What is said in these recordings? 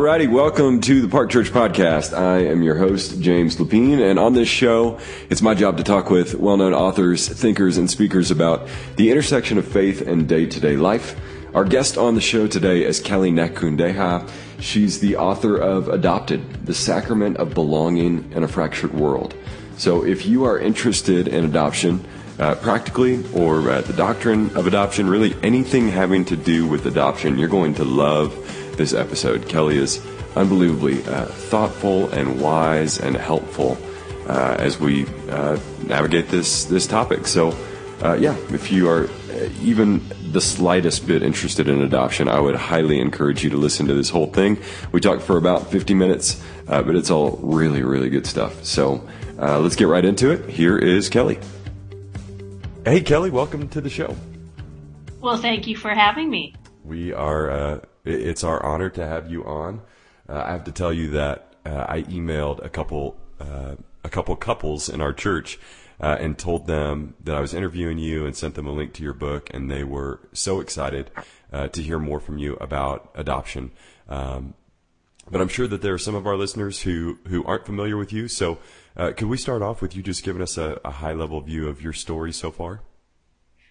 Alrighty, welcome to the Park Church Podcast. I am your host, James Lapine, and on this show, it's my job to talk with well-known authors, thinkers, and speakers about the intersection of faith and day-to-day life. Our guest on the show today is Kelly Nikondeha. She's the author of Adopted, The Sacrament of Belonging in a Fractured World. So if you are interested in adoption, uh, practically, or uh, the doctrine of adoption, really anything having to do with adoption, you're going to love this episode. Kelly is unbelievably uh, thoughtful and wise and helpful uh, as we uh, navigate this this topic. So, uh, yeah, if you are even the slightest bit interested in adoption, I would highly encourage you to listen to this whole thing. We talked for about 50 minutes, uh, but it's all really, really good stuff. So, uh, let's get right into it. Here is Kelly. Hey, Kelly, welcome to the show. Well, thank you for having me. We are it's our honor to have you on. Uh, I have to tell you that uh, I emailed a couple uh, a couple couples in our church uh, and told them that I was interviewing you and sent them a link to your book, and they were so excited uh, to hear more from you about adoption. Um, but I'm sure that there are some of our listeners who who aren't familiar with you. So, uh, could we start off with you just giving us a, a high level view of your story so far?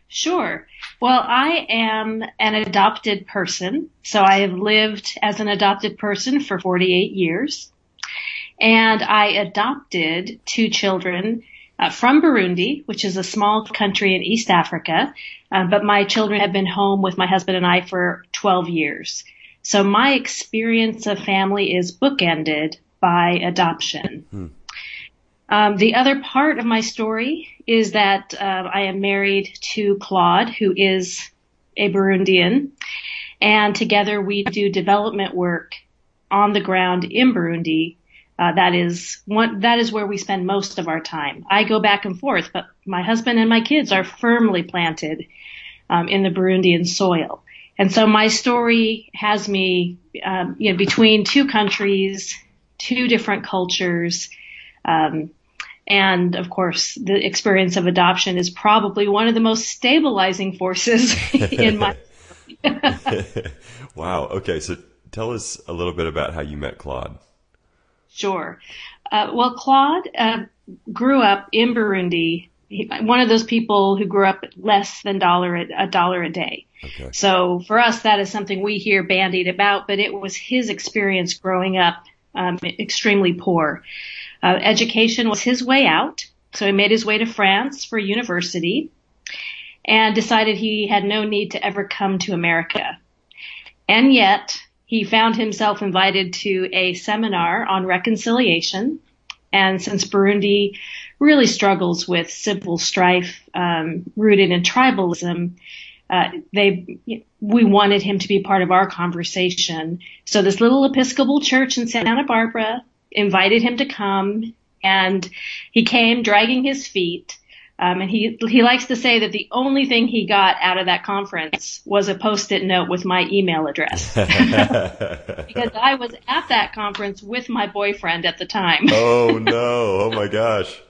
Sure. Well, I am an adopted person. So I have lived as an adopted person for 48 years. And I adopted two children uh, from Burundi, which is a small country in East Africa. Uh, but my children have been home with my husband and I for 12 years. So my experience of family is bookended by adoption. Hmm. Um, the other part of my story is that uh, I am married to Claude, who is a Burundian, and together we do development work on the ground in Burundi. Uh, that is one, that is where we spend most of our time. I go back and forth, but my husband and my kids are firmly planted um, in the Burundian soil. And so my story has me, um, you know, between two countries, two different cultures, um, and of course, the experience of adoption is probably one of the most stabilizing forces in my. Life. Wow. Okay. So tell us a little bit about how you met Claude. Sure. Uh, well, Claude uh, grew up in Burundi. He, one of those people who grew up less than dollar a, a dollar a day. Okay. So for us, that is something we hear bandied about, but it was his experience growing up um, extremely poor. Uh, education was his way out, so he made his way to France for university and decided he had no need to ever come to America. And yet, he found himself invited to a seminar on reconciliation. And since Burundi really struggles with civil strife um, rooted in tribalism, uh, they we wanted him to be part of our conversation. So this little Episcopal church in Santa Barbara invited him to come and he came dragging his feet. Um, and he he likes to say that the only thing he got out of that conference was a post-it note with my email address because I was at that conference with my boyfriend at the time. oh no! Oh my gosh!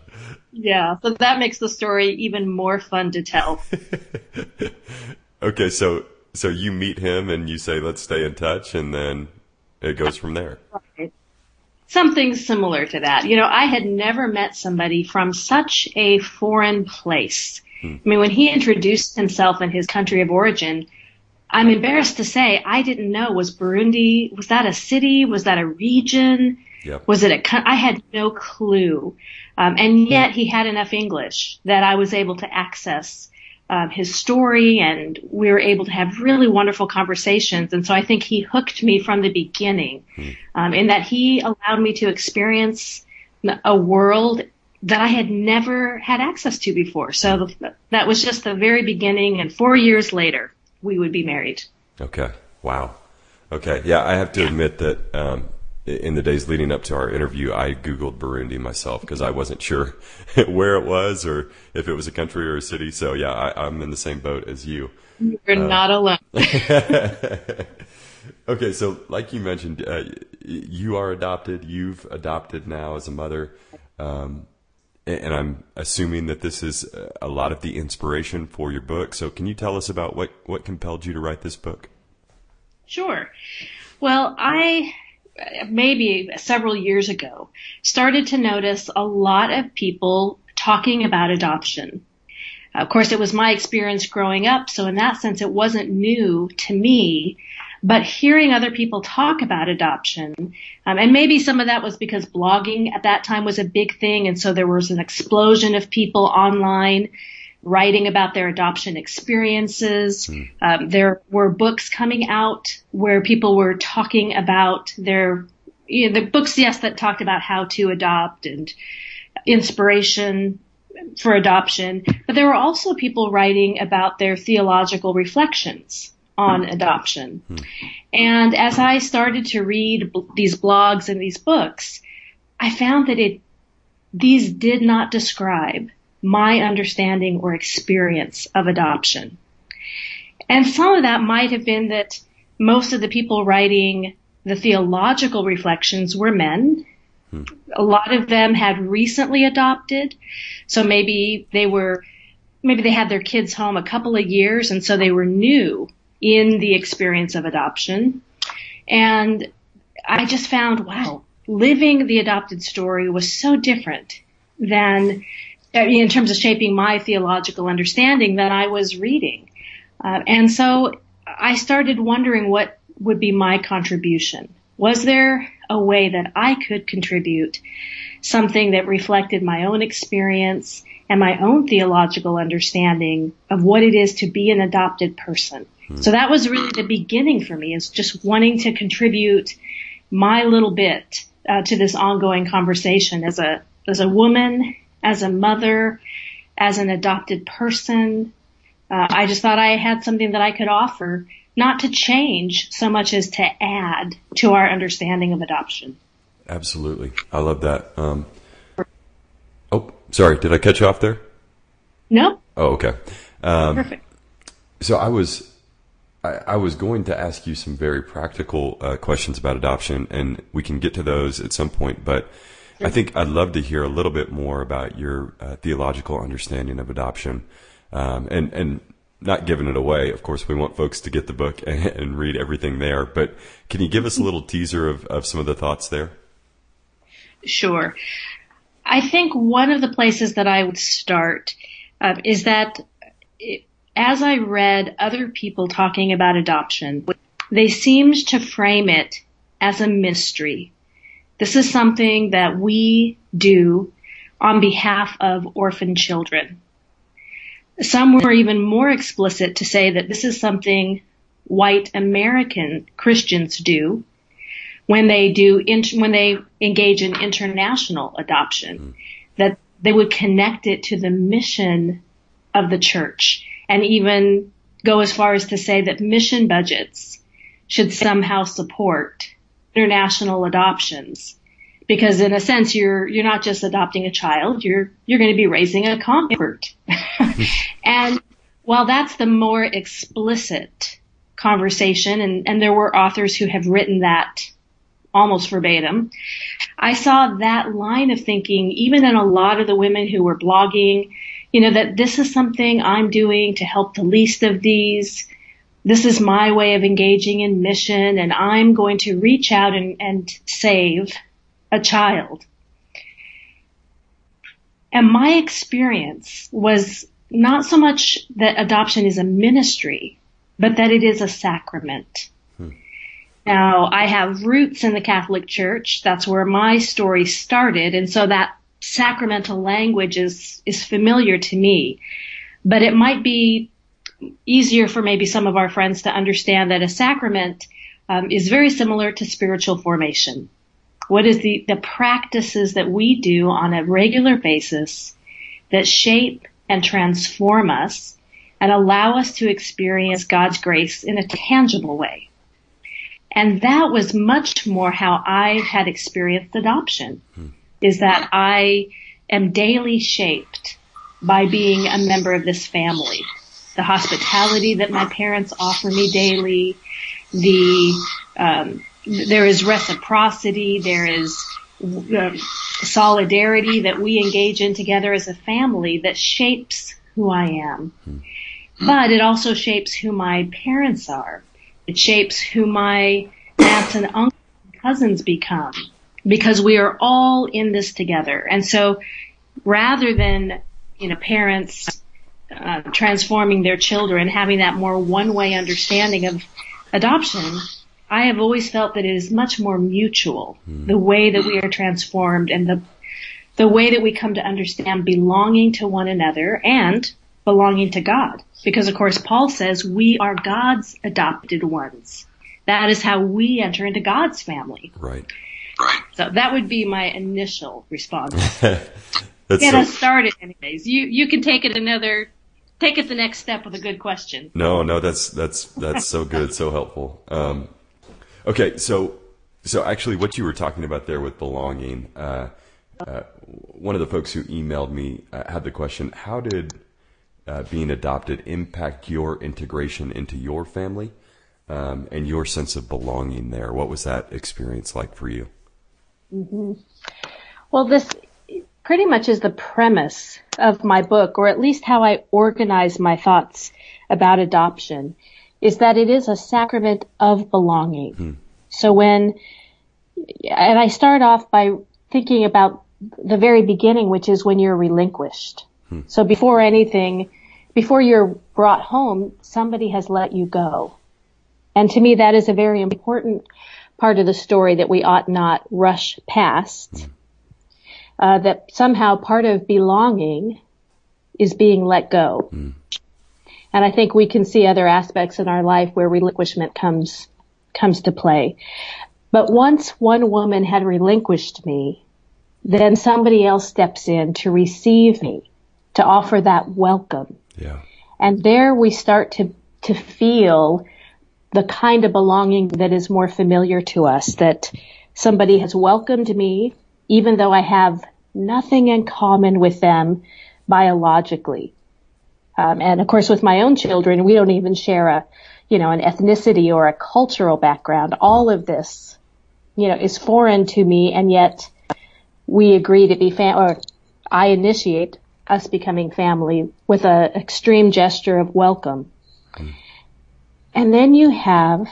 Yeah, so that makes the story even more fun to tell. okay, so so you meet him and you say let's stay in touch, and then it goes from there. Right something similar to that. You know, I had never met somebody from such a foreign place. Hmm. I mean, when he introduced himself and his country of origin, I'm embarrassed to say I didn't know was Burundi was that a city was that a region yep. was it a I had no clue um, and yet he had enough English that I was able to access um, his story, and we were able to have really wonderful conversations. And so I think he hooked me from the beginning, hmm. um, in that he allowed me to experience a world that I had never had access to before. So that was just the very beginning, and four years later, we would be married. Okay. Wow. Okay. Yeah, I have to admit that um, in the days leading up to our interview, I Googled Burundi myself because I wasn't sure where it was or if it was a country or a city. So yeah, I, am in the same boat as you. You're uh, not alone. okay, so like you mentioned, uh, you are adopted. You've adopted now as a mother, um, and I'm assuming that this is a lot of the inspiration for your book. So can you tell us about what what compelled you to write this book? Sure. Well, I maybe several years ago, started to notice a lot of people talking about adoption. Of course, it was my experience growing up, so in that sense, it wasn't new to me. But hearing other people talk about adoption, um, and maybe some of that was because blogging at that time was a big thing, and so there was an explosion of people online writing about their adoption experiences. Mm. Um, there were books coming out where people were talking about their, you know, the books, yes, that talked about how to adopt and inspiration for adoption, but there were also people writing about their theological reflections on adoption. Hmm. And as I started to read b- these blogs and these books, I found that it, these did not describe my understanding or experience of adoption. And some of that might have been that most of the people writing the theological reflections were men. Hmm. A lot of them had recently adopted. So maybe they were, maybe they had their kids home a couple of years and so they were new in the experience of adoption. And I just found, wow, living the adopted story was so different than in terms of shaping my theological understanding that I was reading. Uh, and so I started wondering what would be my contribution. Was there a way that I could contribute something that reflected my own experience and my own theological understanding of what it is to be an adopted person? Hmm. So that was really the beginning for me is just wanting to contribute my little bit uh, to this ongoing conversation as a as a woman as a mother, as an adopted person. Uh, I just thought I had something that I could offer, not to change so much as to add to our understanding of adoption. Absolutely. I love that. Um, oh, sorry. Did I catch you off there? No. Oh, okay. Um, Perfect. So I was, I, I, was going to ask you some very practical uh, questions about adoption, and we can get to those at some point. But I think I'd love to hear a little bit more about your uh, theological understanding of adoption, um, and and not giving it away. Of course, we want folks to get the book and, and, read everything there. But can you give us a little teaser of, of some of the thoughts there? Sure. I think one of the places that I would start uh, is that it, as I read other people talking about adoption, they seemed to frame it as a mystery this is something that we do on behalf of orphan children. Some were even more explicit to say that this is something white American Christians do when they do when they engage in international adoption, mm. that they would connect it to the mission of the church and even go as far as to say that mission budgets should somehow support international adoptions. Because in a sense, you're, you're not just adopting a child, you're, you're going to be raising a convert. and while that's the more explicit conversation, and, and there were authors who have written that almost verbatim, I saw that line of thinking even in a lot of the women who were blogging, you know, that this is something I'm doing to help the least of these this is my way of engaging in mission and I'm going to reach out and, and save a child. And my experience was not so much that adoption is a ministry, but that it is a sacrament. Hmm. Now, I have roots in the Catholic Church. That's where my story started. And so that sacramental language is, is familiar to me. But it might be easier for maybe some of our friends to understand that a sacrament um, is very similar to spiritual formation. What is the, the practices that we do on a regular basis that shape and transform us and allow us to experience God's grace in a tangible way. And that was much more how I had experienced adoption, hmm. is that I am daily shaped by being a member of this family the hospitality that my parents offer me daily, the um, there is reciprocity, there is uh, solidarity that we engage in together as a family that shapes who I am. Hmm. But it also shapes who my parents are. It shapes who my aunts and uncles and cousins become because we are all in this together. And so rather than, you know, parents uh, transforming their children, having that more one-way understanding of adoption, I have always felt that it is much more mutual, mm. the way that we are transformed and the the way that we come to understand belonging to one another and belonging to God. Because of course Paul says we are God's adopted ones. That is how we enter into God's family. Right. Right. So that would be my initial response. Get so, us started anyways. You you can take it another take it the next step with a good question. No, no, that's that's that's so good, so helpful. Um, okay, so so actually, what you were talking about there with belonging, uh, uh, one of the folks who emailed me uh, had the question: How did uh, being adopted impact your integration into your family um, and your sense of belonging there? What was that experience like for you? Mm-hmm. Well, this pretty much is the premise of my book, or at least how I organize my thoughts about adoption, is that it is a sacrament of belonging. Hmm. So when, and I start off by thinking about the very beginning, which is when you're relinquished. Hmm. So before anything, before you're brought home, somebody has let you go. And to me, that is a very important part of the story that we ought not rush past. Hmm that somehow part of belonging is being let go. Mm. And I think we can see other aspects in our life where relinquishment comes comes to play. But once one woman had relinquished me, then somebody else steps in to receive me, to offer that welcome. Yeah. And there we start to to feel the kind of belonging that is more familiar to us that somebody has welcomed me even though I have nothing in common with them biologically. Um, and of course, with my own children, we don't even share a, you know, an ethnicity or a cultural background. All of this, you know, is foreign to me, and yet we agree to be fam, or I initiate us becoming family with an extreme gesture of welcome. And then you have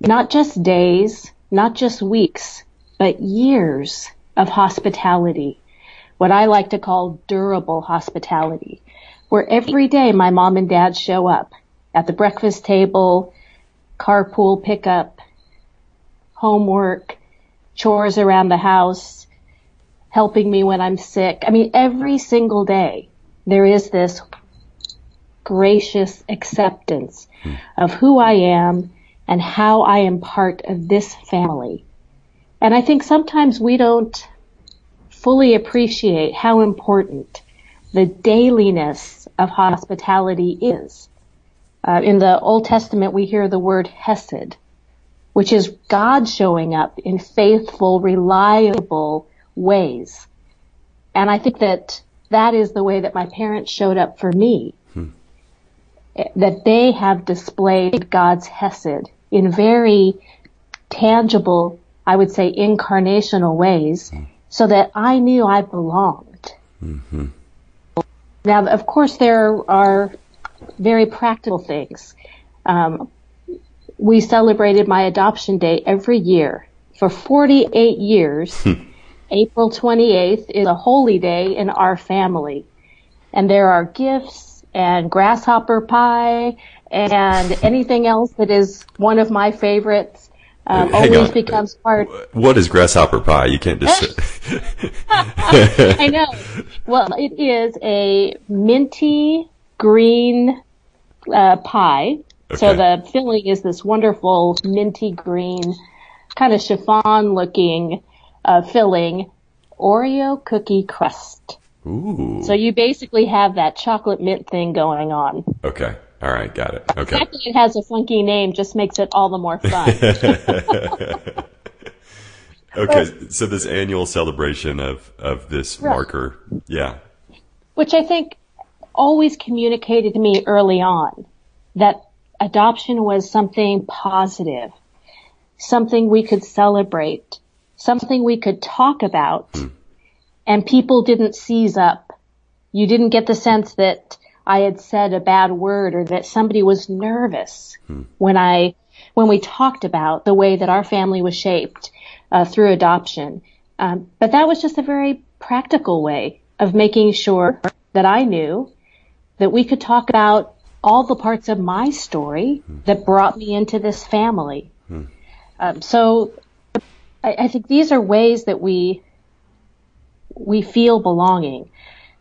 not just days, not just weeks, but years of hospitality, what I like to call durable hospitality, where every day my mom and dad show up at the breakfast table, carpool pickup, homework, chores around the house, helping me when I'm sick. I mean, every single day there is this gracious acceptance hmm. of who I am and how I am part of this family. And I think sometimes we don't fully appreciate how important the dailiness of hospitality is. Uh, in the Old Testament, we hear the word hesed, which is God showing up in faithful, reliable ways. And I think that that is the way that my parents showed up for me. Hmm. That they have displayed God's hesed in very tangible I would say, incarnational ways so that I knew I belonged. Mm-hmm. Now, of course, there are very practical things. Um, we celebrated my adoption day every year for 48 years. April 28th is a holy day in our family. And there are gifts and grasshopper pie and anything else that is one of my favorites um, always on. becomes part. What is grasshopper pie? You can't just. I know. Well, it is a minty green uh, pie. Okay. So the filling is this wonderful minty green, kind of chiffon looking uh, filling, Oreo cookie crust. Ooh. So you basically have that chocolate mint thing going on. Okay. All right, got it. Okay. The fact that it has a funky name just makes it all the more fun. okay, so this annual celebration of of this right. marker, yeah. Which I think always communicated to me early on that adoption was something positive, something we could celebrate, something we could talk about, hmm. and people didn't seize up. You didn't get the sense that I had said a bad word or that somebody was nervous hmm. when I when we talked about the way that our family was shaped uh, through adoption. Um, but that was just a very practical way of making sure that I knew that we could talk about all the parts of my story that brought me into this family. Hmm. Um, so I, I, think these are ways that we we feel belonging.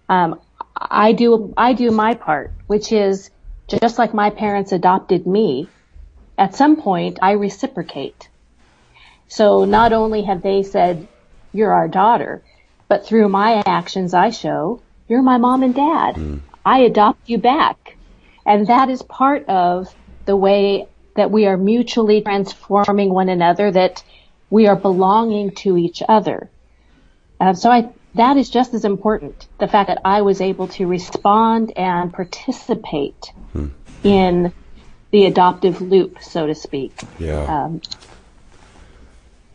Um, I do I do my part, which is just like my parents adopted me. At some point, I reciprocate. So not only have they said, "You're our daughter," but through my actions, I show, "You're my mom and dad. Mm. I adopt you back," and that is part of the way that we are mutually transforming one another. That we are belonging to each other. So I that is just as important. The fact that I was able to respond and participate hmm. in the adoptive loop, so to speak. Yeah. Um,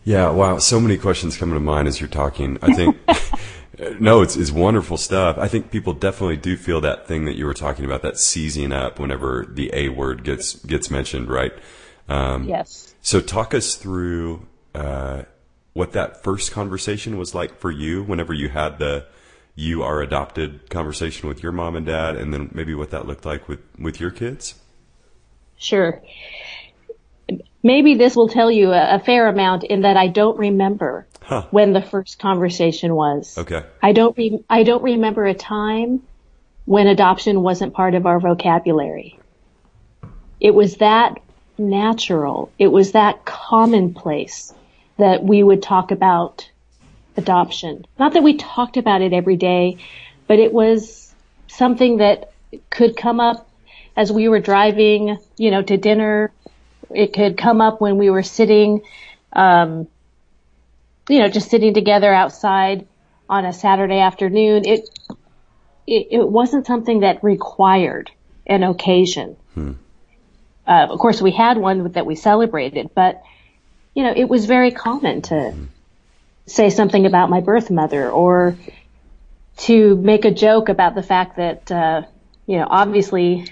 yeah. Wow. So many questions coming to mind as you're talking. I think. no, it's it's wonderful stuff. I think people definitely do feel that thing that you were talking about, that seizing up whenever the A word gets gets mentioned, right? Um, yes. So talk us through uh, what that first conversation was like for you whenever you had the you are adopted conversation with your mom and dad and then maybe what that looked like with with your kids? Sure. Maybe this will tell you a, a fair amount in that I don't remember huh. when the first conversation was. Okay. I don't re- I don't remember a time when adoption wasn't part of our vocabulary. It was that natural. It was that commonplace that we would talk about adoption. Not that we talked about it every day, but it was something that could come up as we were driving, you know, to dinner. It could come up when we were sitting, um, you know, just sitting together outside on a Saturday afternoon. It, it, it wasn't something that required an occasion. Hmm. Uh, of course, we had one that we celebrated, but you know, it was very common to say something about my birth mother or to make a joke about the fact that, uh, you know, obviously,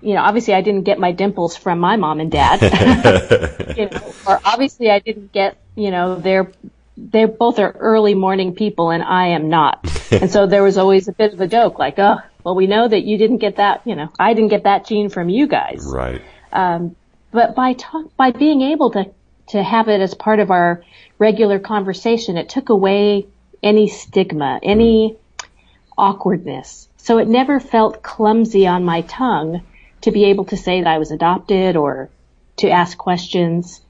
you know, obviously I didn't get my dimples from my mom and dad, you know, or obviously I didn't get, you know, they're, they both are early morning people and I am not. and so there was always a bit of a joke like, oh, well, we know that you didn't get that, you know, I didn't get that gene from you guys. Right. Um, but by talk, by being able to to have it as part of our regular conversation, it took away any stigma, any awkwardness. So it never felt clumsy on my tongue to be able to say that I was adopted or to ask questions.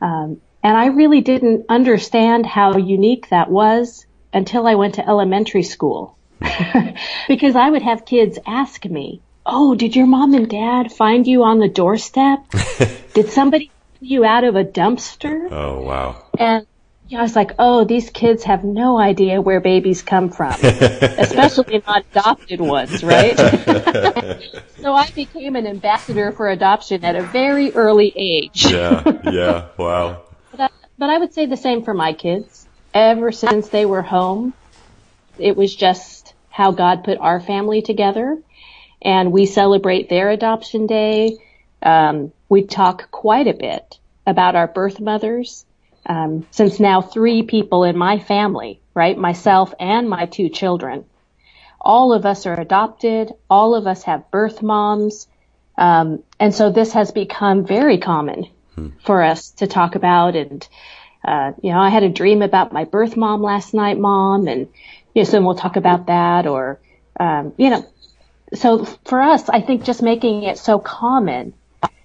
Um, and I really didn't understand how unique that was until I went to elementary school. because I would have kids ask me, Oh, did your mom and dad find you on the doorstep? did somebody you out of a dumpster. Oh, wow. And you know, I was like, oh, these kids have no idea where babies come from, especially not adopted ones, right? so I became an ambassador for adoption at a very early age. yeah, yeah, wow. But I, but I would say the same for my kids. Ever since they were home, it was just how God put our family together. And we celebrate their adoption day. Um, we talk quite a bit about our birth mothers. Um, since now three people in my family, right, myself and my two children, all of us are adopted. All of us have birth moms. Um, and so this has become very common hmm. for us to talk about. And, uh, you know, I had a dream about my birth mom last night, mom, and, you know, so we'll talk about that or, um, you know, so for us, I think just making it so common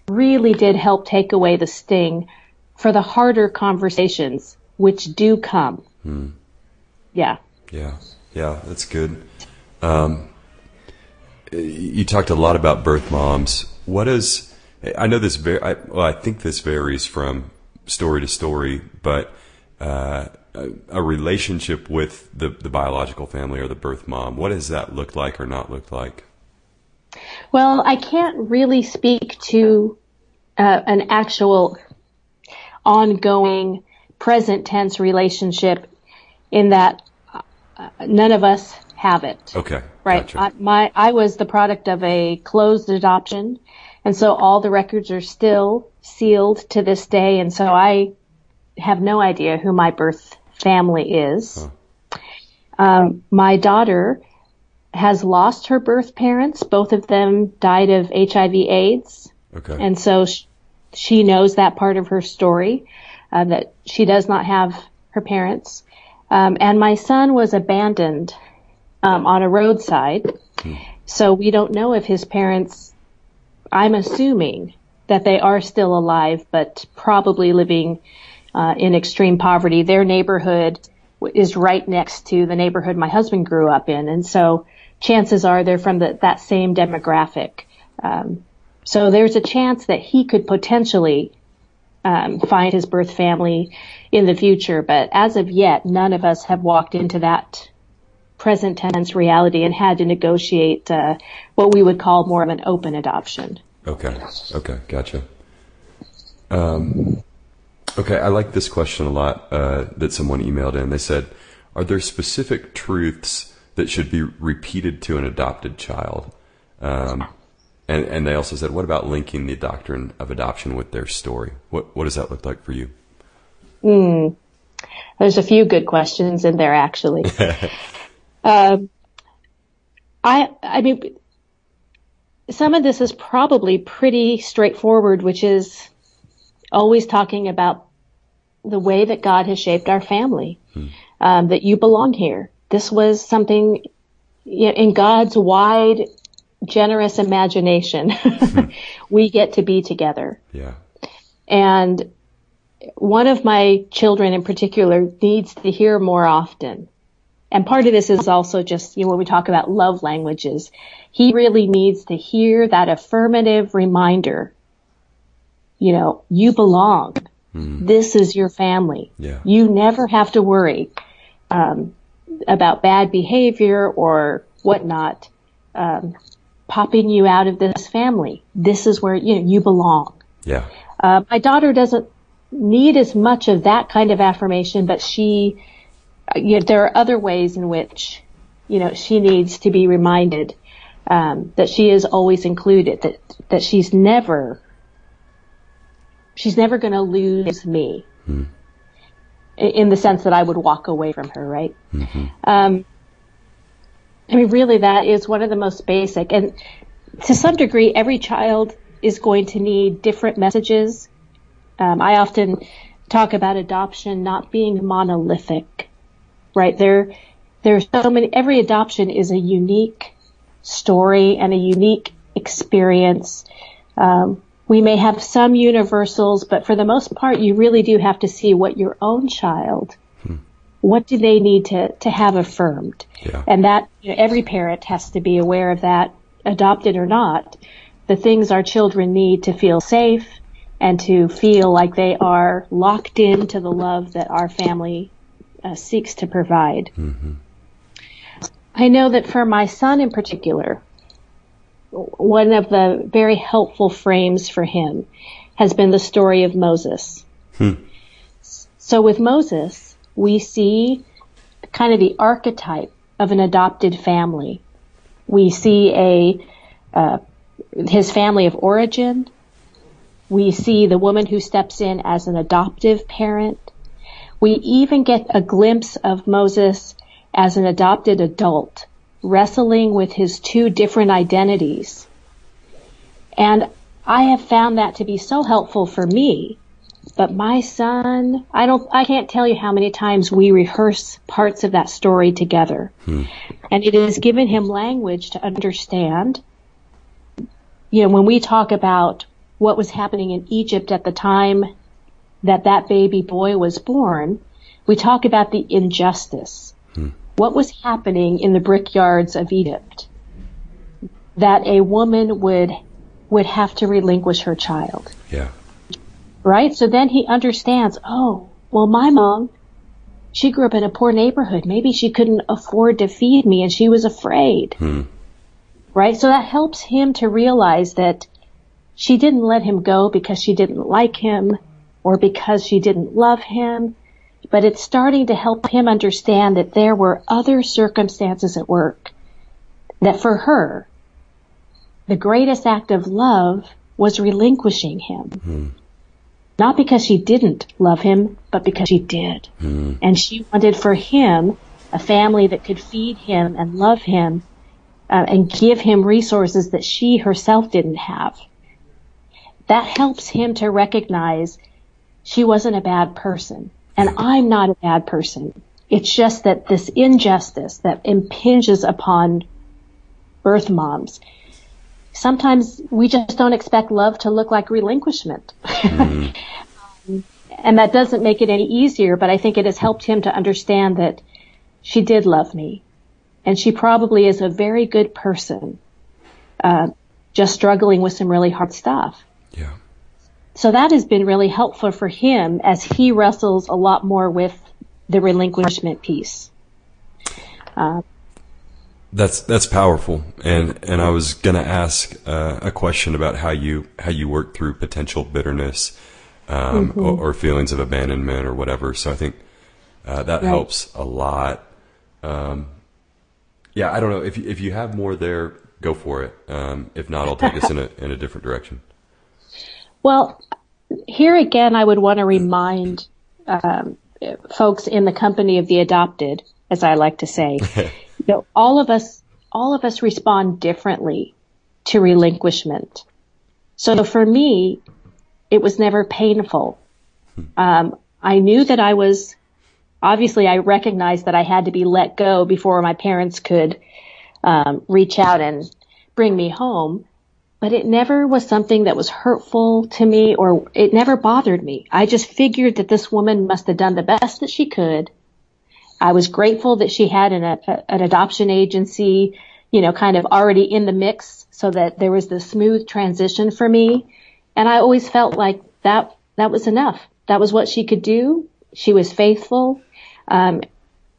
really did help take away the sting for the harder conversations, which do come. Hmm. Yeah. Yeah. Yeah. That's good. Um, you talked a lot about birth moms. What is, I know this, I, well, I think this varies from story to story, but, uh, a, a relationship with the, the biological family or the birth mom, what does that look like or not look like? Well, I can't really speak to uh, an actual ongoing present tense relationship in that uh, none of us have it. Okay. Right. Gotcha. I, my I was the product of a closed adoption, And so all the records are still sealed to this day. And so I have no idea who my birth family is. Huh. Um, my daughter has lost her birth parents. Both of them died of HIV AIDS. Okay. And so she knows that part of her story, uh, that she does not have her parents. Um, and my son was abandoned um, on a roadside. Hmm. So we don't know if his parents, I'm assuming that they are still alive, but probably living uh, in extreme poverty. Their neighborhood is right next to the neighborhood my husband grew up in. And so chances are they're from the, that same demographic. Um, so there's a chance that he could potentially um, find his birth family in the future. But as of yet, none of us have walked into that present tense reality and had to negotiate uh, what we would call more of an open adoption. Okay. Okay. Gotcha. Um, okay. I like this question a lot uh, that someone emailed in. They said, "Are there specific truths that should be repeated to an adopted child?" Um, and, and they also said, "What about linking the doctrine of adoption with their story? What what does that look like for you?" Hmm. There's a few good questions in there, actually. um, I I mean, some of this is probably pretty straightforward, which is always talking about the way that God has shaped our family. Hmm. Um, that you belong here. This was something you know, in God's wide generous imagination, we get to be together. Yeah. And one of my children in particular needs to hear more often. And part of this is also just, you know, when we talk about love languages, he really needs to hear that affirmative reminder. You know, you belong. Mm. This is your family. Yeah. You never have to worry, um, about bad behavior or whatnot. Um, popping you out of this family. This is where you know, you belong. Yeah. Uh, my daughter doesn't need as much of that kind of affirmation, but she, you know, there are other ways in which, you know, she needs to be reminded um, that she is always included, that that she's never, she's never going to lose me. Hmm. In the sense that I would walk away from her, right? Mm-hmm. Um, I mean, really, that is one of the most basic. And to some degree, every child is going to need different messages. Um, I often talk about adoption not being monolithic, right? There, there's so many, every adoption is a unique story and a unique experience. Um, we may have some universals, but for the most part, you really do have to see what your own child what do they need to, to have affirmed? Yeah. And that you know, every parent has to be aware of that, adopted or not, the things our children need to feel safe and to feel like they are locked into the love that our family uh, seeks to provide. Mm-hmm. I know that for my son in particular, one of the very helpful frames for him has been the story of Moses. Hmm. So with Moses, we see kind of the archetype of an adopted family. We see a uh, his family of origin. We see the woman who steps in as an adoptive parent. We even get a glimpse of Moses as an adopted adult, wrestling with his two different identities. And I have found that to be so helpful for me but my son, I don't, I can't tell you how many times we rehearse parts of that story together. Hmm. And it has given him language to understand. You know, when we talk about what was happening in Egypt at the time that that baby boy was born, we talk about the injustice. Hmm. What was happening in the brickyards of Egypt? That a woman would, would have to relinquish her child. Yeah right? So then he understands, oh, well, my mom, she grew up in a poor neighborhood. Maybe she couldn't afford to feed me and she was afraid. Hmm. Right? So that helps him to realize that she didn't let him go because she didn't like him or because she didn't love him. But it's starting to help him understand that there were other circumstances at work. That for her, the greatest act of love was relinquishing him. Mm. Not because she didn't love him, but because she did. Mm. And she wanted for him a family that could feed him and love him uh, and give him resources that she herself didn't have. That helps him to recognize she wasn't a bad person and I'm not a bad person. It's just that this injustice that impinges upon birth moms sometimes we just don't expect love to look like relinquishment. Mm-hmm. and that doesn't make it any easier, but I think it has helped him to understand that she did love me. And she probably is a very good person, uh, just struggling with some really hard stuff. Yeah. So that has been really helpful for him as he wrestles a lot more with the relinquishment piece. Uh, that's that's powerful, and and I was gonna ask uh, a question about how you how you work through potential bitterness um, mm-hmm. or, or, feelings of abandonment or whatever. So I think uh, that right. helps a lot. Um, yeah, I don't know if you, if you have more there, go for it. Um, if not, I'll take us in a in a different direction. Well, here again, I would want to remind um, folks in the company of the adopted, as I like to say. know, all of us, all of us respond differently to relinquishment. So for me, it was never painful. Um, I knew that I was, obviously I recognized that I had to be let go before my parents could, um, reach out and bring me home, but it never was something that was hurtful to me or it never bothered me. I just figured that this woman must have done the best that she could I was grateful that she had an, a, an adoption agency, you know, kind of already in the mix so that there was the smooth transition for me. And I always felt like that, that was enough. That was what she could do. She was faithful. Um,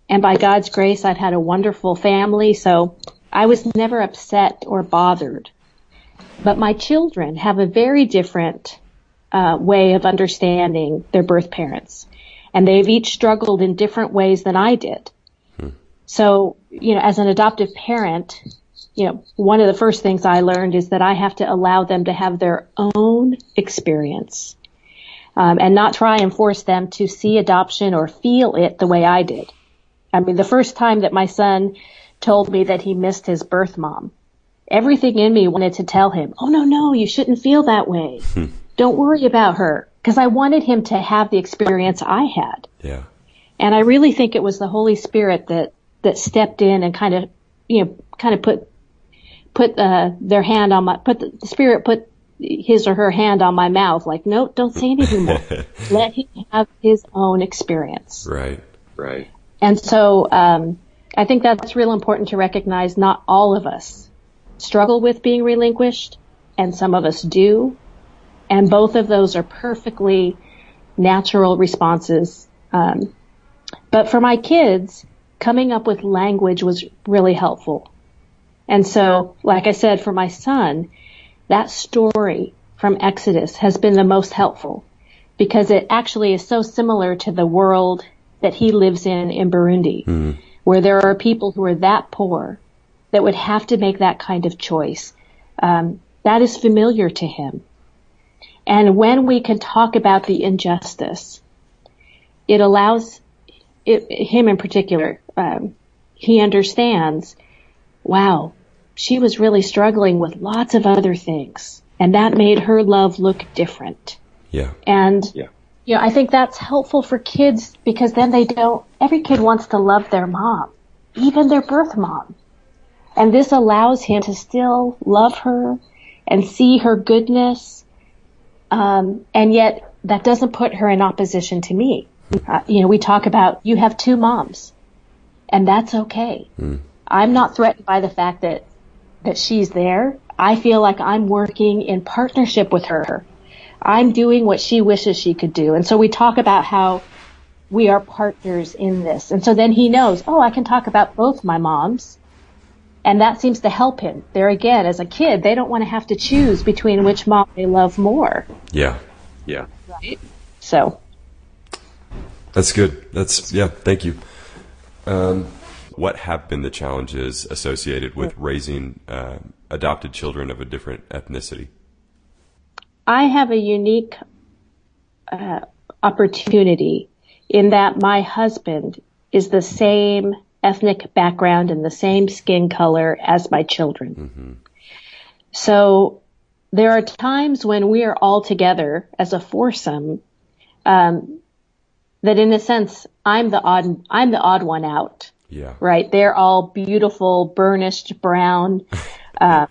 and by God's grace, I've had a wonderful family. So I was never upset or bothered. But my children have a very different uh, way of understanding their birth parents and they've each struggled in different ways than I did. Hmm. So, you know, as an adoptive parent, you know, one of the first things I learned is that I have to allow them to have their own experience. Um, and not try and force them to see adoption or feel it the way I did. I mean, the first time that my son told me that he missed his birth mom, everything in me wanted to tell him, oh no, no, you shouldn't feel that way. Hmm. Don't worry about her because I wanted him to have the experience I had. Yeah. And I really think it was the Holy Spirit that that stepped in and kind of, you know, kind of put put uh, their hand on my put the, the Spirit put his or her hand on my mouth, like, no, don't say anything more. Let him have his own experience. Right. Right. And so um, I think that's real important to recognize. Not all of us struggle with being relinquished, and some of us do. And both of those are perfectly natural responses. Um, but for my kids, coming up with language was really helpful. And so, like I said, for my son, that story from Exodus has been the most helpful because it actually is so similar to the world that he lives in in Burundi, mm. where there are people who are that poor that would have to make that kind of choice. Um, that is familiar to him. And when we can talk about the injustice, it allows it, him in particular, um, he understands, wow, she was really struggling with lots of other things. And that made her love look different. Yeah. And, yeah. you know, I think that's helpful for kids because then they don't, every kid wants to love their mom, even their birth mom. And this allows him to still love her and see her goodness um, and yet that doesn't put her in opposition to me. Uh, you know, we talk about you have two moms, and that's okay. Mm. I'm not threatened by the fact that that she's there. I feel like I'm working in partnership with her. I'm doing what she wishes she could do. And so we talk about how we are partners in this. And so then he knows, oh, I can talk about both my moms and that seems to help him. There again, as a kid, they don't want to have to choose between which mom they love more. Yeah. Yeah. Right? So. That's good. That's, yeah, thank you. Um, what have been the challenges associated with raising uh, adopted children of a different ethnicity? I have a unique uh, opportunity in that my husband is the same ethnic background and the same skin color as my children. Mm-hmm. So there are times when we are all together as a foursome, um, that in a sense, I'm the odd, I'm the odd one out. Yeah. Right. They're all beautiful, burnished brown. Uh,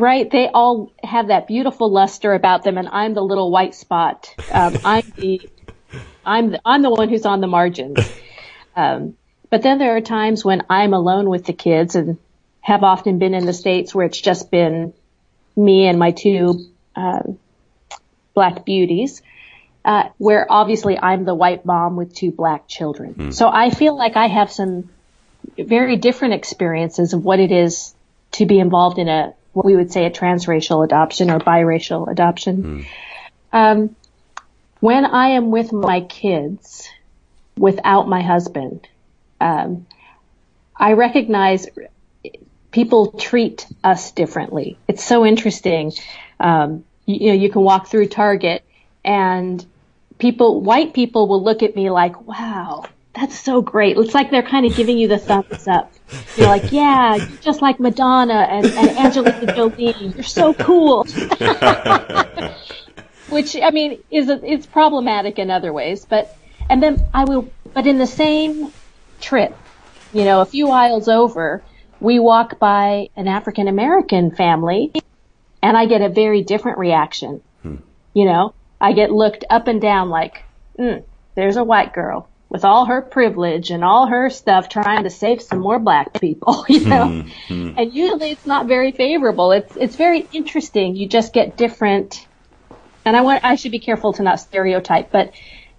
right? They all have that beautiful luster about them, and I'm the little white spot. Um, I'm the, I'm the, I'm the one who's on the margins. Um, but then there are times when I'm alone with the kids, and have often been in the states where it's just been me and my two um, black beauties. Uh, where obviously I'm the white mom with two black children. Mm. So I feel like I have some very different experiences of what it is to be involved in a what we would say a transracial adoption or biracial adoption. Mm. Um, when I am with my kids, without my husband, I recognize people treat us differently. It's so interesting. Um, you, know, you can walk through Target and people, white people will look at me like, wow, that's so great. It's like they're kind of giving you the thumbs up. You're like, yeah, you're just like Madonna and, and Angelina Jolie. You're so cool. Which, I mean, is, a, is problematic in other ways, but, and then I will, but in the same trip, you know, a few aisles over, we walk by an African American family and I get a very different reaction. Hmm. You know, I get looked up and down like, mm, there's a white girl with all her privilege and all her stuff trying to save some more black people, you know? Mm-hmm. And usually it's not very favorable. It's, it's very interesting. You just get different, and I want, I should be careful to not stereotype, but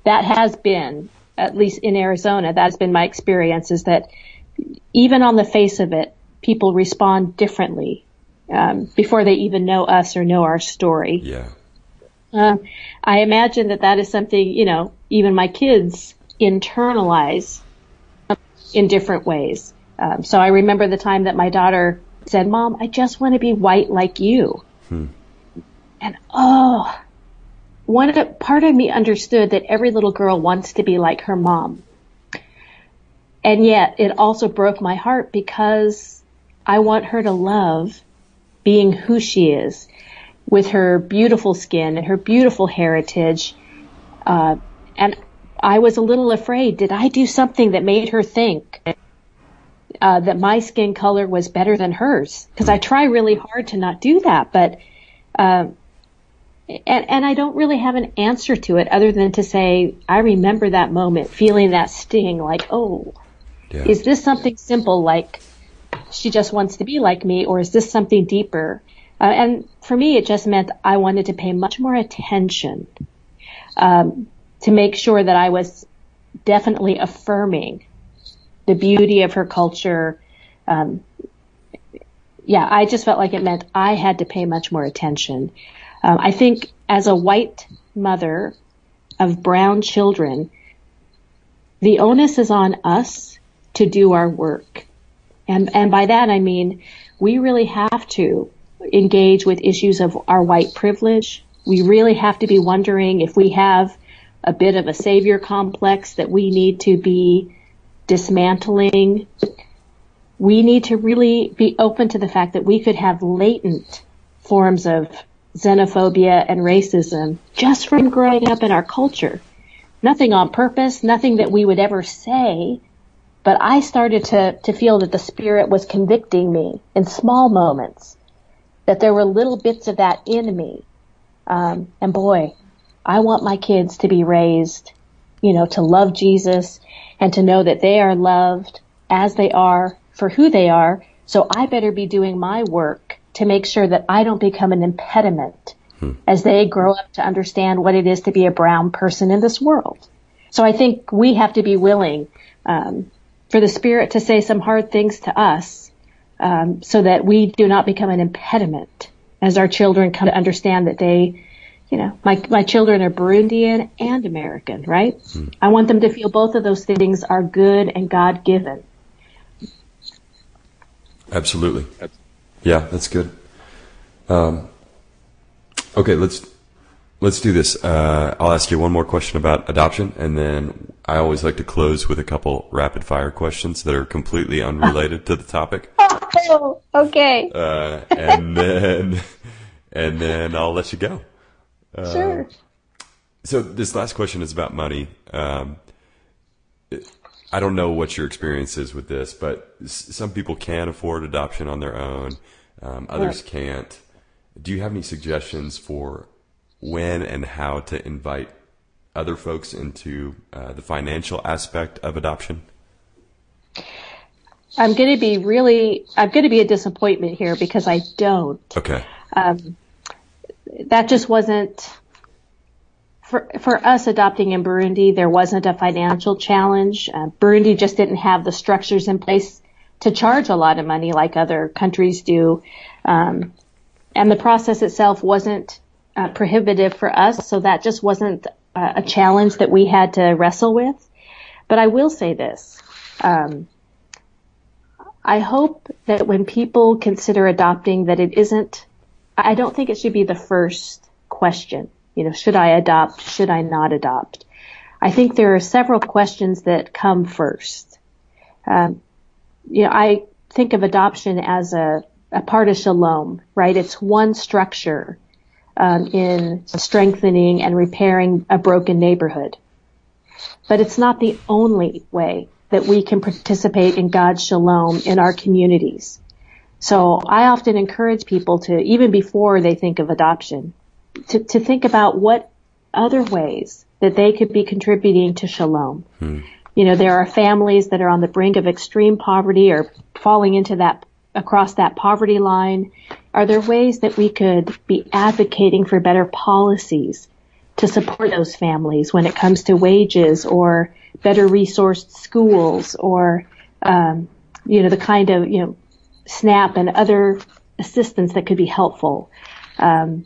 that has been, at least in Arizona, that's been my experience is that even on the face of it, people respond differently, um, before they even know us or know our story. Yeah. Uh, I imagine that that is something, you know, even my kids internalize in different ways. Um, so I remember the time that my daughter said, Mom, I just want to be white like you. Hmm. And oh, one part of me understood that every little girl wants to be like her mom. And yet it also broke my heart because I want her to love being who she is with her beautiful skin and her beautiful heritage. Uh, and I was a little afraid. Did I do something that made her think uh, that my skin color was better than hers? Because I try really hard to not do that, but uh, and and I don't really have an answer to it other than to say I remember that moment, feeling that sting, like oh, yeah. is this something simple like she just wants to be like me, or is this something deeper? Uh, and for me, it just meant I wanted to pay much more attention. Um, to make sure that I was definitely affirming the beauty of her culture. Um, yeah, I just felt like it meant I had to pay much more attention. Um, I think as a white mother of brown children, the onus is on us to do our work. And, and by that I mean we really have to engage with issues of our white privilege. We really have to be wondering if we have a bit of a savior complex that we need to be dismantling. We need to really be open to the fact that we could have latent forms of xenophobia and racism just from growing up in our culture. Nothing on purpose, nothing that we would ever say, but I started to, to feel that the spirit was convicting me in small moments, that there were little bits of that in me. Um, and boy, I want my kids to be raised, you know, to love Jesus and to know that they are loved as they are for who they are. So I better be doing my work to make sure that I don't become an impediment hmm. as they grow up to understand what it is to be a brown person in this world. So I think we have to be willing um, for the Spirit to say some hard things to us um, so that we do not become an impediment as our children come to understand that they you know, my, my children are Burundian and American, right? Hmm. I want them to feel both of those things are good and God given. Absolutely. Yeah, that's good. Um, Okay, let's let's do this. Uh, I'll ask you one more question about adoption, and then I always like to close with a couple rapid fire questions that are completely unrelated to the topic. Oh, okay. Uh, and then and then I'll let you go. Uh, sure. So this last question is about money. Um, I don't know what your experience is with this, but some people can afford adoption on their own. Um, others right. can't. Do you have any suggestions for when and how to invite other folks into uh, the financial aspect of adoption? I'm going to be really, I'm going to be a disappointment here because I don't. Okay. Um, that just wasn't for for us adopting in Burundi. There wasn't a financial challenge. Uh, Burundi just didn't have the structures in place to charge a lot of money like other countries do, um, and the process itself wasn't uh, prohibitive for us. So that just wasn't uh, a challenge that we had to wrestle with. But I will say this. Um, I hope that when people consider adopting that it isn't I don't think it should be the first question. You know, should I adopt? Should I not adopt? I think there are several questions that come first. Um, you know, I think of adoption as a, a part of shalom, right? It's one structure um, in strengthening and repairing a broken neighborhood. But it's not the only way that we can participate in God's shalom in our communities. So I often encourage people to, even before they think of adoption, to, to think about what other ways that they could be contributing to shalom. Hmm. You know, there are families that are on the brink of extreme poverty or falling into that, across that poverty line. Are there ways that we could be advocating for better policies to support those families when it comes to wages or better resourced schools or, um, you know, the kind of, you know, SNAP and other assistance that could be helpful. Um,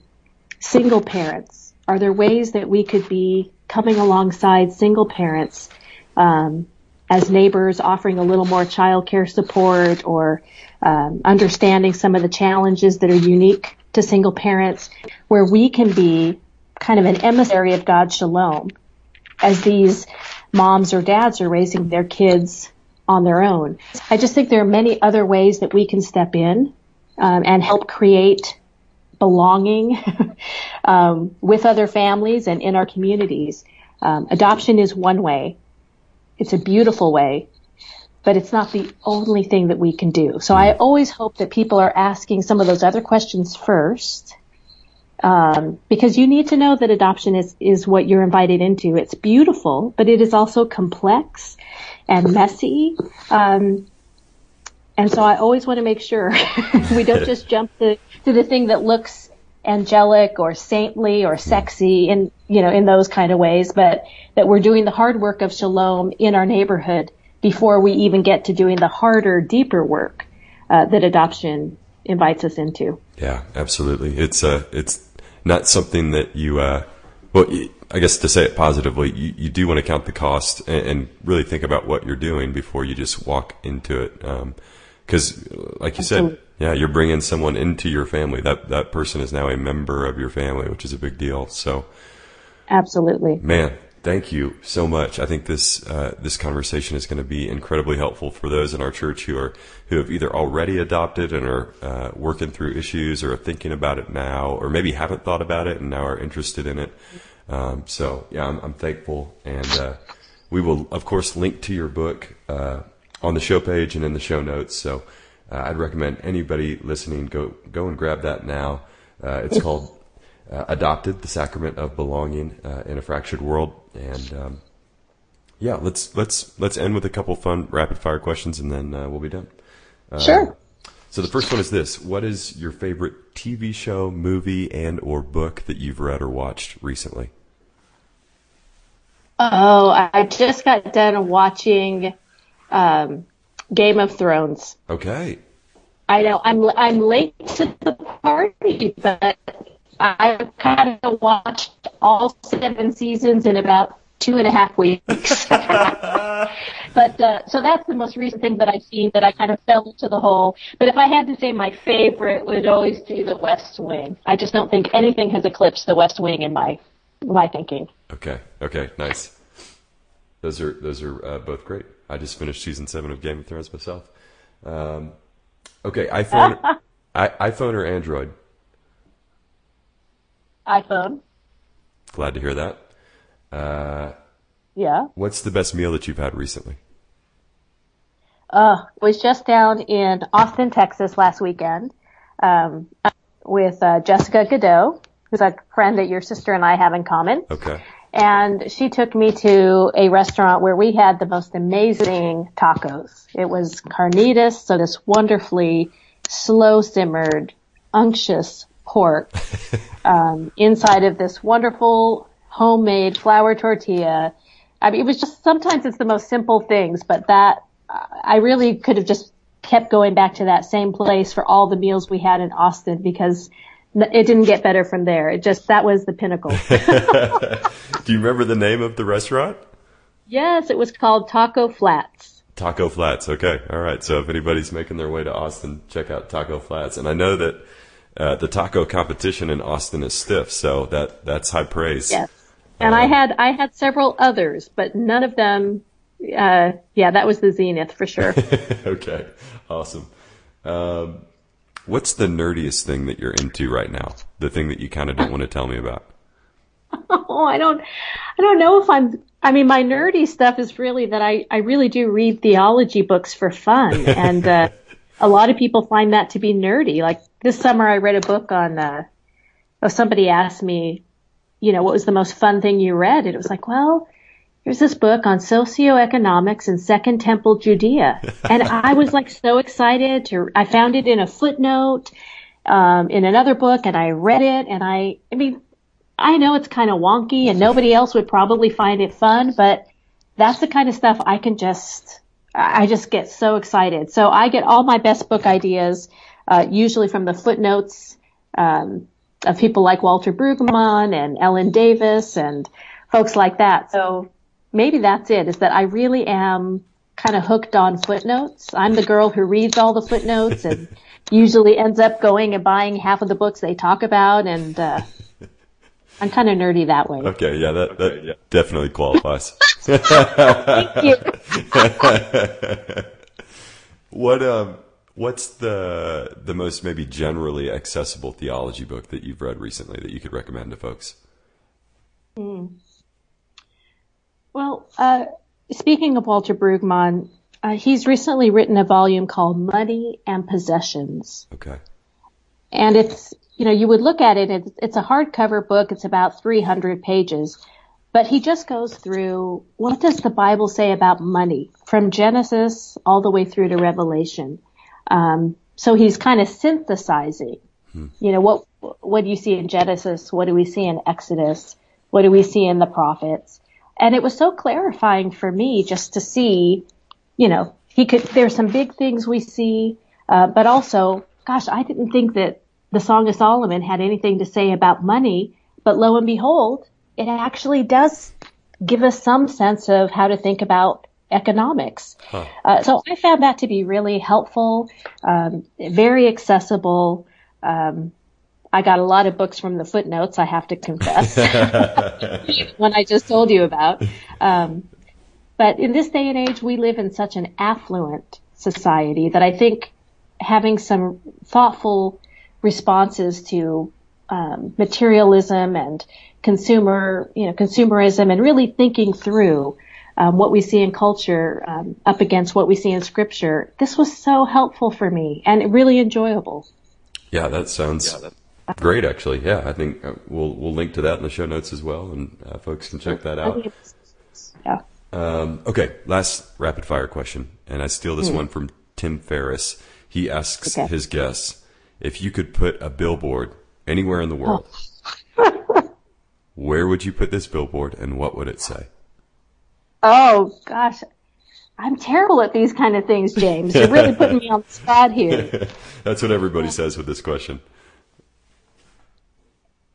single parents. Are there ways that we could be coming alongside single parents um, as neighbors, offering a little more child care support or um, understanding some of the challenges that are unique to single parents, where we can be kind of an emissary of God's shalom as these moms or dads are raising their kids on their own. I just think there are many other ways that we can step in um, and help create belonging um, with other families and in our communities. Um, adoption is one way. It's a beautiful way, but it's not the only thing that we can do. So I always hope that people are asking some of those other questions first. Um, because you need to know that adoption is, is what you're invited into. It's beautiful, but it is also complex and messy. Um, and so I always want to make sure we don't just jump to, to the thing that looks angelic or saintly or sexy in, you know, in those kind of ways, but that we're doing the hard work of shalom in our neighborhood before we even get to doing the harder, deeper work uh, that adoption invites us into. Yeah, absolutely. It's uh, it's not something that you uh, well, I guess to say it positively, you, you do want to count the cost and, and, really think about what you're doing before you just walk into it. Because, like you said, yeah, you're bringing someone into your family. That that person is now a member of your family, which is a big deal. So, absolutely, man. Thank you so much. I think this uh, this conversation is going to be incredibly helpful for those in our church who are who have either already adopted and are uh, working through issues, or are thinking about it now, or maybe haven't thought about it and now are interested in it. Um, so yeah, I'm, I'm thankful, and uh, we will of course link to your book uh, on the show page and in the show notes. So uh, I'd recommend anybody listening go go and grab that now. Uh, it's called uh, "Adopted: The Sacrament of Belonging uh, in a Fractured World," and um, yeah, let's let's let's end with a couple fun rapid fire questions, and then we'll be done. sure. So the first one is this: What is your favorite TV show, movie, and or book that you've read or watched recently? Oh, I just got done watching um, Game of Thrones. Okay. I know I'm I'm late to the party, but I kind of watched all seven seasons in about two and a half weeks. But uh, so that's the most recent thing that I've seen that I kind of fell into the hole. But if I had to say my favorite would always be The West Wing. I just don't think anything has eclipsed The West Wing in my my thinking. Okay. Okay. Nice. Those are those are uh, both great. I just finished season seven of Game of Thrones myself. Um, okay, iPhone, I, iPhone or Android? iPhone. Glad to hear that. Uh, Yeah. what's the best meal that you've had recently? Uh, was just down in Austin, Texas last weekend, um, with, uh, Jessica Goudeau, who's a friend that your sister and I have in common. Okay. And she took me to a restaurant where we had the most amazing tacos. It was carnitas, so this wonderfully slow simmered, unctuous pork, um, inside of this wonderful homemade flour tortilla. I mean, it was just, sometimes it's the most simple things, but that, I really could have just kept going back to that same place for all the meals we had in Austin because it didn't get better from there. It just, that was the pinnacle. Do you remember the name of the restaurant? yes, it was called Taco Flats. Taco Flats. Okay. All right. So if anybody's making their way to Austin, check out Taco Flats. And I know that uh, the taco competition in Austin is stiff, so that that's high praise. Yes. And I had, I had several others, but none of them, uh, yeah, that was the zenith for sure. okay. Awesome. Um, what's the nerdiest thing that you're into right now? The thing that you kind of don't want to tell me about? oh, I don't, I don't know if I'm, I mean, my nerdy stuff is really that I, I really do read theology books for fun. And, uh, a lot of people find that to be nerdy. Like this summer I read a book on, uh, oh, somebody asked me, you know, what was the most fun thing you read? And it was like, well, here's this book on socioeconomics in Second Temple Judea. And I was like so excited to, I found it in a footnote, um, in another book and I read it and I, I mean, I know it's kind of wonky and nobody else would probably find it fun, but that's the kind of stuff I can just, I just get so excited. So I get all my best book ideas, uh, usually from the footnotes, um, of people like Walter Brueggemann and Ellen Davis and folks like that. So maybe that's it, is that I really am kind of hooked on footnotes. I'm the girl who reads all the footnotes and usually ends up going and buying half of the books they talk about and, uh, I'm kind of nerdy that way. Okay. Yeah. That, that definitely qualifies. Thank you. what, um, what's the, the most maybe generally accessible theology book that you've read recently that you could recommend to folks? Well, uh, speaking of Walter Brueggemann, uh, he's recently written a volume called Money and Possessions. Okay. And it's, you know, you would look at it, it's, it's a hardcover book, it's about 300 pages, but he just goes through what does the Bible say about money from Genesis all the way through to Revelation. Um, so he's kind of synthesizing, you know, what, what do you see in Genesis? What do we see in Exodus? What do we see in the prophets? And it was so clarifying for me just to see, you know, he could, there's some big things we see, uh, but also, gosh, I didn't think that the Song of Solomon had anything to say about money, but lo and behold, it actually does give us some sense of how to think about economics. Uh, so I found that to be really helpful, um, very accessible. Um, I got a lot of books from the footnotes, I have to confess, one I just told you about. Um, but in this day and age, we live in such an affluent society that I think having some thoughtful responses to um, materialism and consumer, you know, consumerism, and really thinking through um, what we see in culture um, up against what we see in scripture. This was so helpful for me and really enjoyable. Yeah, that sounds great. Actually, yeah, I think uh, we'll we'll link to that in the show notes as well, and uh, folks can check that out. Yeah. Um, okay, last rapid fire question, and I steal Hmm. this one from Tim Ferriss. He asks Okay. his guests if you could put a billboard anywhere in the world, where would you put this billboard, and what would it say? Oh gosh, I'm terrible at these kind of things, James. You're really putting me on the spot here. That's what everybody says with this question.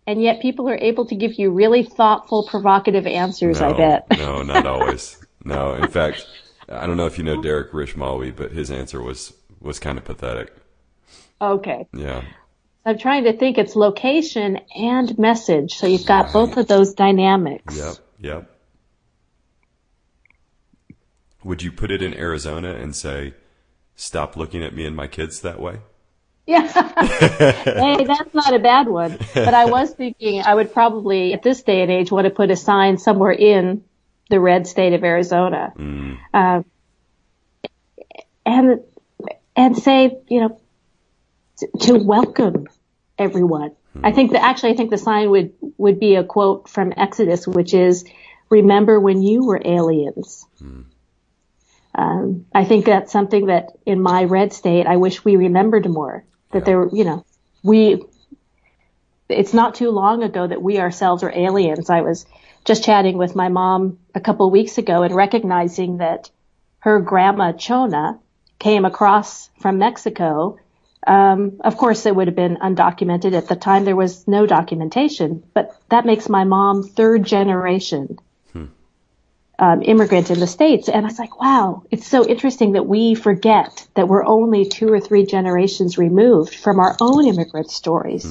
And yet people are able to give you really thoughtful, provocative answers, I bet. no, not always. No, in fact, I don't know if you know Derek Rishmawy, but his answer was was kind of pathetic. Okay. Yeah. I'm trying to think. It's location and message, so you've got both of those dynamics. Yep. Yep. Would you put it in Arizona and say, "Stop looking at me and my kids that way"? Yeah. hey, that's not a bad one. But I was thinking I would probably, at this day and age, want to put a sign somewhere in the red state of Arizona. Mm. Um, and, and say, you know, to, to welcome everyone. I think that actually, I think the sign would, would be a quote from Exodus, which is, remember when you were aliens. Um, I think that's something that in my red state, I wish we remembered more that there, were, you know, we, it's not too long ago that we ourselves are aliens. I was just chatting with my mom a couple weeks ago and recognizing that her grandma Chona came across from Mexico. Um, of course, it would have been undocumented at the time. There was no documentation, but that makes my mom third generation um, immigrant in the states. And I was like, wow, it's so interesting that we forget that we're only two or three generations removed from our own immigrant stories.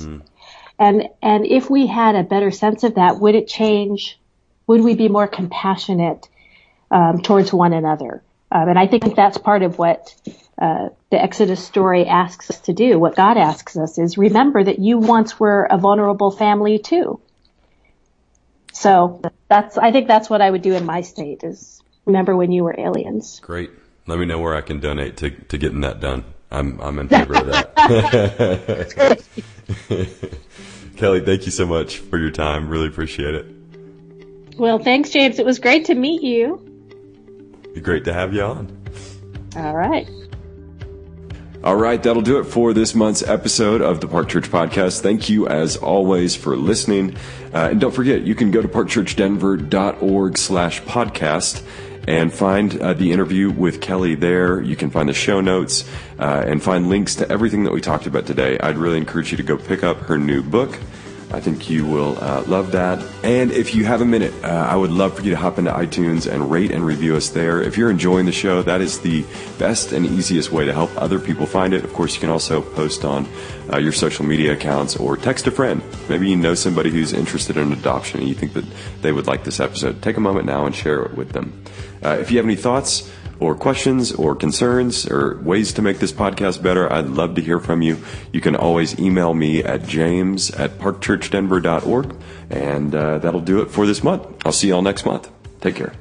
And and if we had a better sense of that, would it change? Would we be more compassionate um, towards one another? Um, and I think that's part of what uh, the Exodus story asks us to do. What God asks us is remember that you once were a vulnerable family too. So that's I think that's what I would do in my state is remember when you were aliens. Great. Let me know where I can donate to to getting that done. I'm I'm in favor of that. Kelley, thank you so much for your time. Really appreciate it. Well, thanks, James. It was great to meet you. Great to have you on. All right. All right, that'll do it for this month's episode of the Park Church Podcast. Thank you, as always, for listening. Uh, and don't forget, you can go to parkchurchdenver.org slash podcast and find uh, the interview with Kelley there. You can find the show notes uh, and find links to everything that we talked about today. I'd really encourage you to go pick up her new book. I think you will uh, love that. And if you have a minute, uh, I would love for you to hop into iTunes and rate and review us there. If you're enjoying the show, that is the best and easiest way to help other people find it. Of course, you can also post on uh, your social media accounts or text a friend. Maybe you know somebody who's interested in adoption and you think that they would like this episode. Take a moment now and share it with them. Uh, if you have any thoughts, or questions or concerns or ways to make this podcast better, I'd love to hear from you. You can always email me at james at parkchurchdenver.org, and uh, that'll do it for this month. I'll see you all next month. Take care.